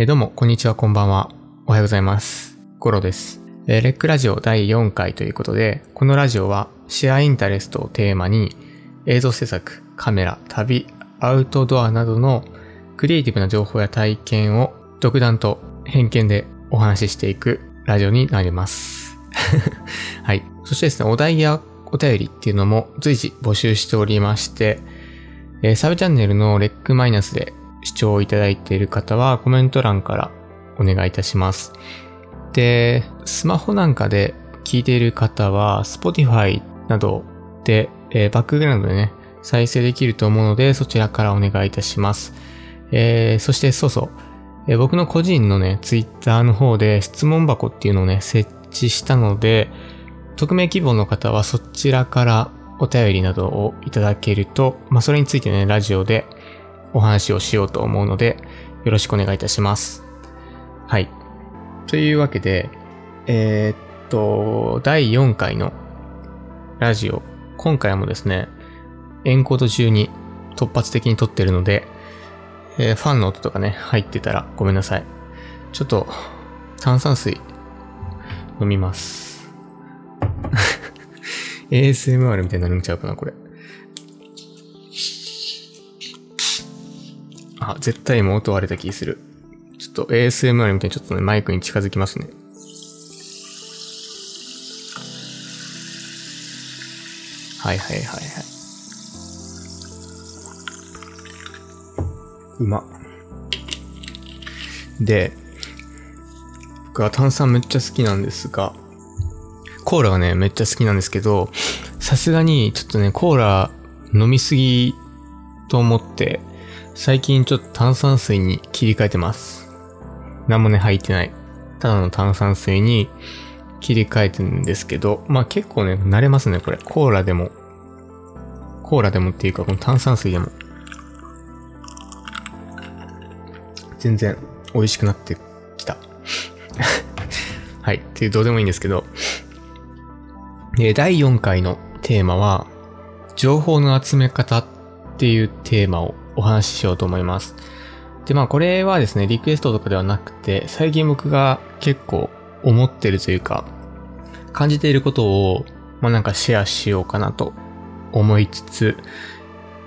えどうも、こんにちは、こんばんは。おはようございます。ゴロです。えレックラジオ第4回ということで、このラジオはシェアインタレストをテーマに、映像制作、カメラ、旅、アウトドアなどのクリエイティブな情報や体験を独断と偏見でお話ししていくラジオになります。はい。そしてですね、お題やお便りっていうのも随時募集しておりまして、えサブチャンネルのレックマイナスで視聴いただいている方はコメント欄からお願いいたします。で、スマホなんかで聞いている方は Spotify などで、えーバックグラウンドでね、再生できると思うのでそちらからお願いいたします。えーそしてそうそう、えー僕の個人のね、Twitter の方で質問箱っていうのをね、設置したので、匿名希望の方はそちらからお便りなどをいただけると、まあ、それについてね、ラジオでお話をしようと思うので、よろしくお願いいたします。はい。というわけで、えーっと、第4回のラジオ、今回もですね、エンコード中に突発的に撮ってるので、えーファンの音とかね、入ってたらごめんなさい。ちょっと、炭酸水、飲みます。ASMR みたいになるんちゃうかな、これ。あ、絶対今音割れた気する。ちょっと ASMR みたいにちょっとね、マイクに近づきますね。はいはいはいはい。うま。で、僕は炭酸めっちゃ好きなんですが、コーラがね、めっちゃ好きなんですけど、さすがにちょっとね、コーラ飲みすぎと思って、最近ちょっと炭酸水に切り替えてます。何もね、入ってない。ただの炭酸水に切り替えてるんですけど、まあ結構ね、慣れますね、これ。コーラでも。コーラでもっていうか、この炭酸水でも。全然美味しくなってきた。はい。っていう、どうでもいいんですけど。で、第4回のテーマは、情報の集め方っていうテーマをお話ししようと思います。で、まあこれはですね、リクエストとかではなくて、最近僕が結構思ってるというか、感じていることを、まあなんかシェアしようかなと思いつつ、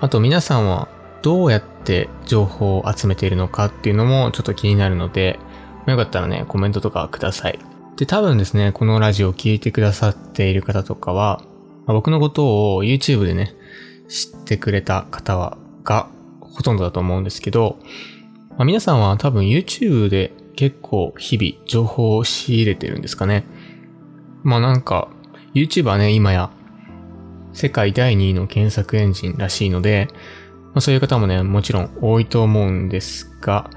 あと皆さんはどうやって情報を集めているのかっていうのもちょっと気になるので、よかったらね、コメントとかください。で、多分ですね、このラジオを聞いてくださっている方とかは、まあ僕のことを YouTube でね、知ってくれた方は、がほとんどだと思うんですけど、まあ、皆さんは多分 YouTube で結構日々情報を仕入れてるんですかね。まあなんか、YouTube はね、今や世界第2位の検索エンジンらしいので、まあ、そういう方もね、もちろん多いと思うんですが、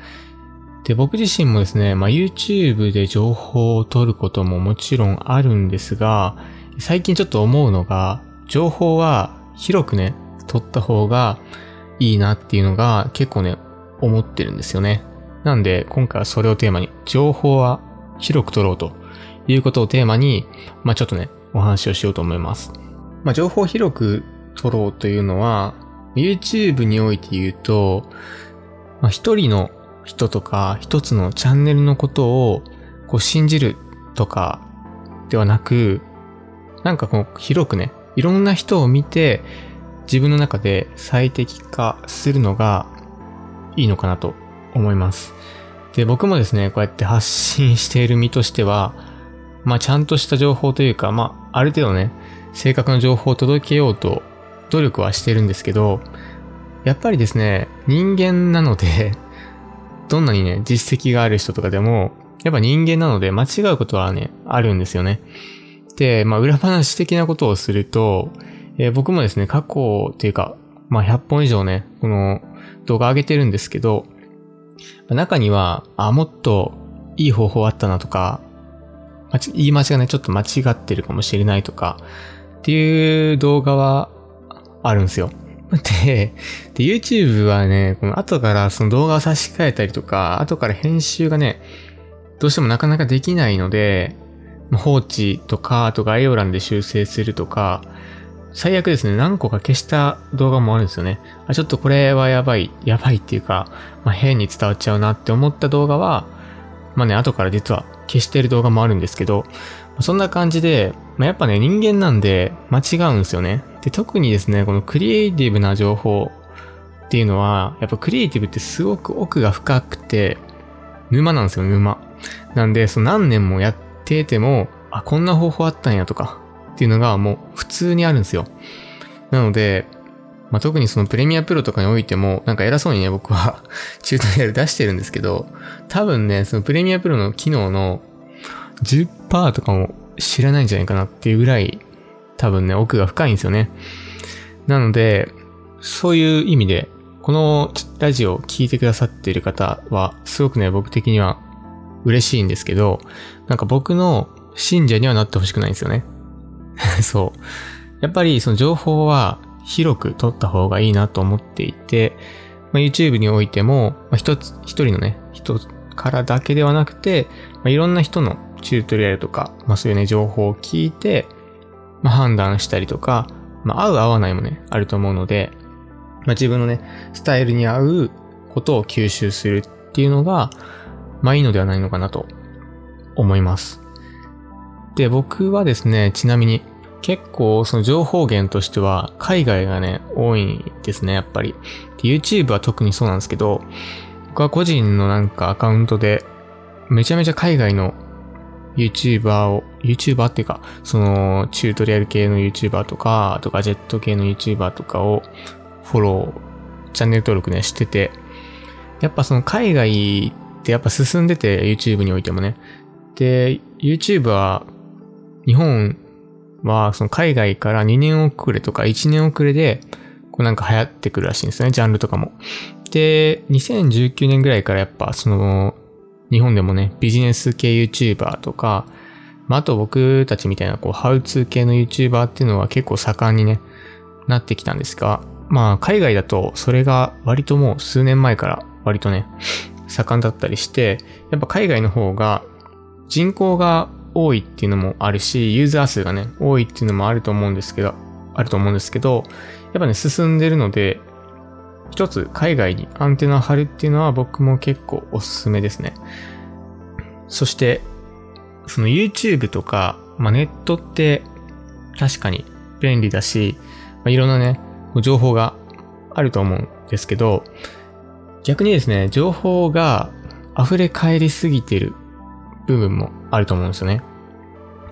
で、僕自身もですね、まあ、YouTube で情報を取ることももちろんあるんですが、最近ちょっと思うのが、情報は広くね、取った方がいいなっていうのが結構ね、思ってるんですよね。なんで、今回はそれをテーマに、情報は広く取ろうということをテーマに、まあちょっとね、お話をしようと思います。まあ情報を広く取ろうというのは、YouTube において言うと、まあ一人の人とか一つのチャンネルのことをこう信じるとかではなく、なんかこう広くね、いろんな人を見て自分の中で最適化するのがいいのかなと思います。で、僕もですね、こうやって発信している身としては、まあちゃんとした情報というか、まあある程度ね、正確な情報を届けようと努力はしてるんですけど、やっぱりですね、人間なので、どんなにね、実績がある人とかでも、やっぱ人間なので間違うことはね、あるんですよね。で、まあ裏話的なことをすると、えー僕もですね、過去っていうか、まあ100本以上ね、この動画上げてるんですけど、中には、あ、もっといい方法あったなとか、言い間違いね、ちょっと間違ってるかもしれないとか、っていう動画はあるんですよ。で、で、YouTube はね、この後からその動画を差し替えたりとか、後から編集がね、どうしてもなかなかできないので、放置とか、あと概要欄で修正するとか、最悪ですね、何個か消した動画もあるんですよね。あ、ちょっとこれはやばい、やばいっていうか、まあ、変に伝わっちゃうなって思った動画は、まあね、後から実は消してる動画もあるんですけど、そんな感じで、まあ、やっぱね、人間なんで間違うんですよね。で、特にですね、このクリエイティブな情報っていうのは、やっぱクリエイティブってすごく奥が深くて、沼なんですよ、沼。なんで、その何年もやってても、あ、こんな方法あったんやとか、っていうのがもう普通にあるんですよ。なので、まあ、特にそのプレミアプロとかにおいても、なんか偉そうにね、僕は チュートリアル出してるんですけど、多分ね、そのプレミアプロの機能の10%とかも知らないんじゃないかなっていうぐらい、多分ね、奥が深いんですよね。なので、そういう意味で、このラジオを聴いてくださっている方は、すごくね、僕的には嬉しいんですけど、なんか僕の信者にはなってほしくないんですよね。そう。やっぱりその情報は広く取った方がいいなと思っていて、まあ、YouTube においても、まあ、一つ、一人のね、人からだけではなくて、まあ、いろんな人のチュートリアルとか、まあそういうね、情報を聞いて、まあ判断したりとか、まあ合う合わないもね、あると思うので、まあ自分のね、スタイルに合うことを吸収するっていうのが、まあいいのではないのかなと思います。で、僕はですね、ちなみに結構その情報源としては海外がね、多いですね、やっぱり。YouTube は特にそうなんですけど、僕は個人のなんかアカウントでめちゃめちゃ海外の YouTuber を、YouTuber っていうか、そのチュートリアル系の YouTuber とか、あとガジェット系の YouTuber とかをフォロー、チャンネル登録ね、してて、やっぱその海外ってやっぱ進んでて YouTube においてもね。で、YouTube は日本はその海外から2年遅れとか1年遅れで、こうなんか流行ってくるらしいんですよね、ジャンルとかも。で、2019年ぐらいからやっぱその、日本でもね、ビジネス系 YouTuber とか、まあ、あと僕たちみたいなこう、ハウツー系の YouTuber っていうのは結構盛んにね、なってきたんですが、まあ、海外だとそれが割ともう数年前から割とね、盛んだったりして、やっぱ海外の方が人口が多いっていうのもあるし、ユーザー数がね、多いっていうのもあると思うんですけど、あると思うんですけど、やっぱね、進んでるので、一つ海外にアンテナ張るっていうのは僕も結構おすすめですね。そして、その YouTube とか、まあ、ネットって確かに便利だし、まあ、いろんなね、情報があると思うんですけど、逆にですね、情報が溢れ返りすぎてる部分もあると思うんですよね。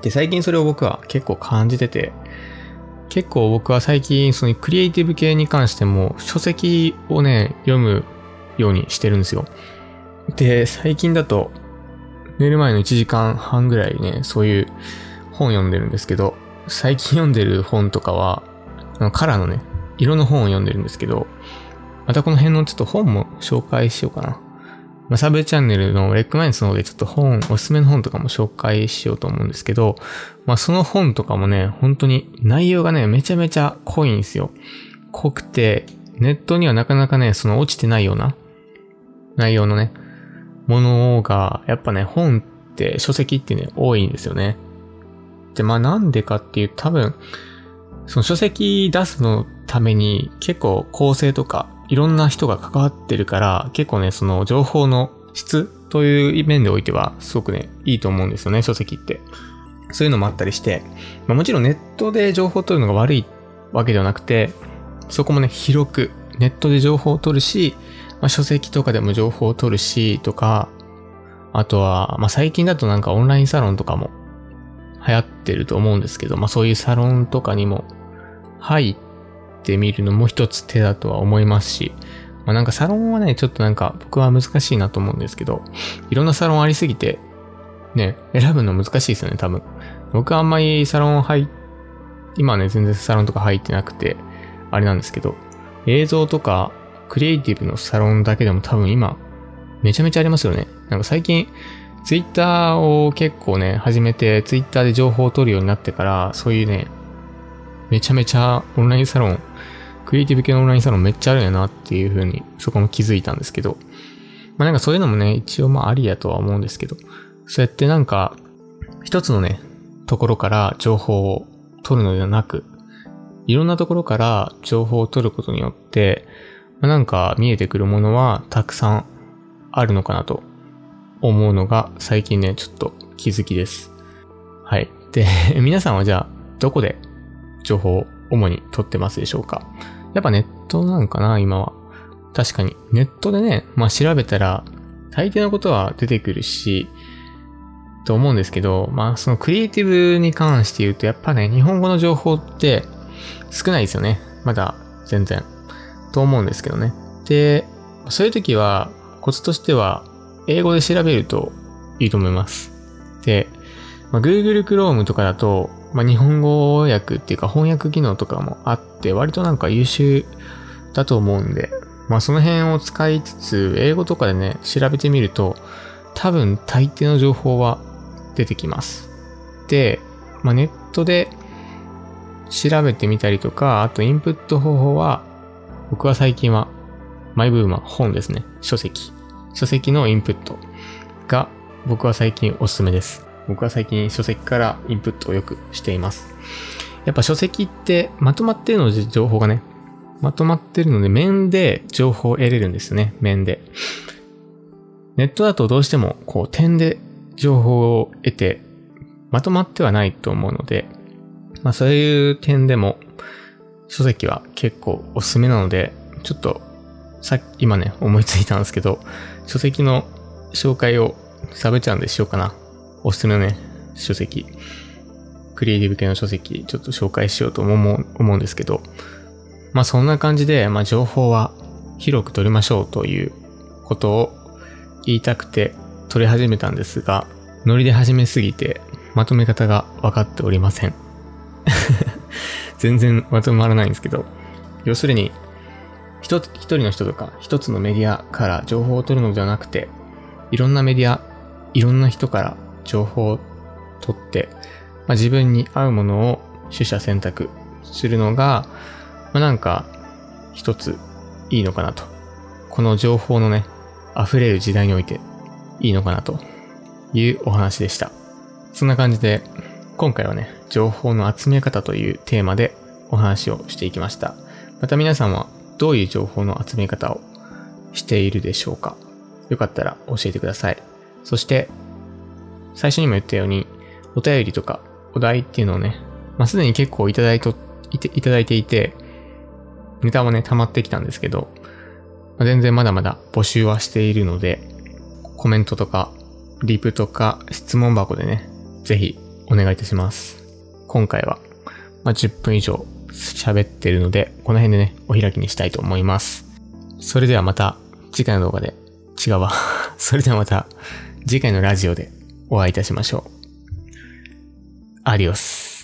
で、最近それを僕は結構感じてて、結構僕は最近そのクリエイティブ系に関しても書籍をね、読むようにしてるんですよ。で、最近だと寝る前の1時間半ぐらいね、そういう本読んでるんですけど、最近読んでる本とかは、カラーのね、色の本を読んでるんですけど、またこの辺のちょっと本も紹介しようかな。まあ、サブチャンネルのレックマインスの方でちょっと本、おすすめの本とかも紹介しようと思うんですけど、まあその本とかもね、本当に内容がね、めちゃめちゃ濃いんですよ。濃くて、ネットにはなかなかね、その落ちてないような内容のね、ものが、やっぱね、本って書籍ってね、多いんですよね。で、まあなんでかっていう多分、その書籍出すのために結構構成とかいろんな人が関わってるから、結構ね、その情報の質という面でおいては、すごくね、いいと思うんですよね、書籍って。そういうのもあったりして、まあ、もちろんネットで情報を取るのが悪いわけではなくて、そこもね、広く、ネットで情報を取るし、まあ、書籍とかでも情報を取るし、とか、あとは、まあ、最近だとなんかオンラインサロンとかも流行ってると思うんですけど、まあ、そういうサロンとかにも入ってってみるのも一つ手だとは思いますし、まあ、なんかサロンはね、ちょっとなんか僕は難しいなと思うんですけど、いろんなサロンありすぎて、ね、選ぶの難しいですよね、多分。僕はあんまりサロン入今ね、全然サロンとか入ってなくて、あれなんですけど、映像とかクリエイティブのサロンだけでも多分今、めちゃめちゃありますよね。なんか最近、ツイッターを結構ね、始めて、ツイッターで情報を取るようになってから、そういうね、めちゃめちゃオンラインサロン、クリエイティブ系のオンラインサロンめっちゃあるんやなっていう風に、そこも気づいたんですけど、まあなんかそういうのもね、一応まあありやとは思うんですけど、そうやってなんか、一つのね、ところから情報を取るのではなく、いろんなところから情報を取ることによって、まあ、なんか見えてくるものはたくさんあるのかなと思うのが最近ね、ちょっと気づきです。はい。で、皆さんはじゃあ、どこで情報を主に取ってますでしょうかやっぱネットなんかな、今は。確かに。ネットでね、まあ調べたら、大抵のことは出てくるし、と思うんですけど、まあそのクリエイティブに関して言うと、やっぱね、日本語の情報って少ないですよね。まだ全然。と思うんですけどね。で、そういう時は、コツとしては、英語で調べるといいと思います。で、まあ、Google Chrome とかだと、まあ、日本語訳っていうか翻訳機能とかもあって、割となんか優秀だと思うんで、まあその辺を使いつつ、英語とかでね、調べてみると、多分大抵の情報は出てきます。で、まあ、ネットで調べてみたりとか、あとインプット方法は、僕は最近は、マイブームは本ですね。書籍。書籍のインプットが僕は最近おすすめです。僕は最近書籍からインプットをよくしています。やっぱ書籍ってまとまってるので情報がね、まとまってるので面で情報を得れるんですよね。面で。ネットだとどうしてもこう点で情報を得てまとまってはないと思うので、まあそういう点でも書籍は結構おすすめなので、ちょっとさっき今ね思いついたんですけど、書籍の紹介をサブチャンでしようかな。おすすめのね、書籍。クリエイティブ系の書籍、ちょっと紹介しようと思う思うんですけど、まあそんな感じで、まあ情報は広く取りましょうということを言いたくて取り始めたんですが、ノリで始めすぎてまとめ方が分かっておりません。全然まとまらないんですけど、要するに、一人の人とか一つのメディアから情報を取るのではなくて、いろんなメディア、いろんな人から情報を取って、まあ、自分に合うものを取捨選択するのが、まあ、なんか一ついいのかなと。この情報のね、溢れる時代においていいのかなというお話でした。そんな感じで、今回はね、情報の集め方というテーマでお話をしていきました。また皆さんはどういう情報の集め方をしているでしょうかよかったら教えてください。そして、最初にも言ったように、お便りとかお題っていうのをね、まあ、すでに結構いただいといていただいていて、ネタもね、溜まってきたんですけど、まあ、全然まだまだ募集はしているので、コメントとか、リプとか、質問箱でね、ぜひお願いいたします。今回は、まあ、10分以上喋ってるので、この辺でね、お開きにしたいと思います。それではまた次回の動画で、違うわ。それではまた次回のラジオでお会いいたしましょう。アディオス。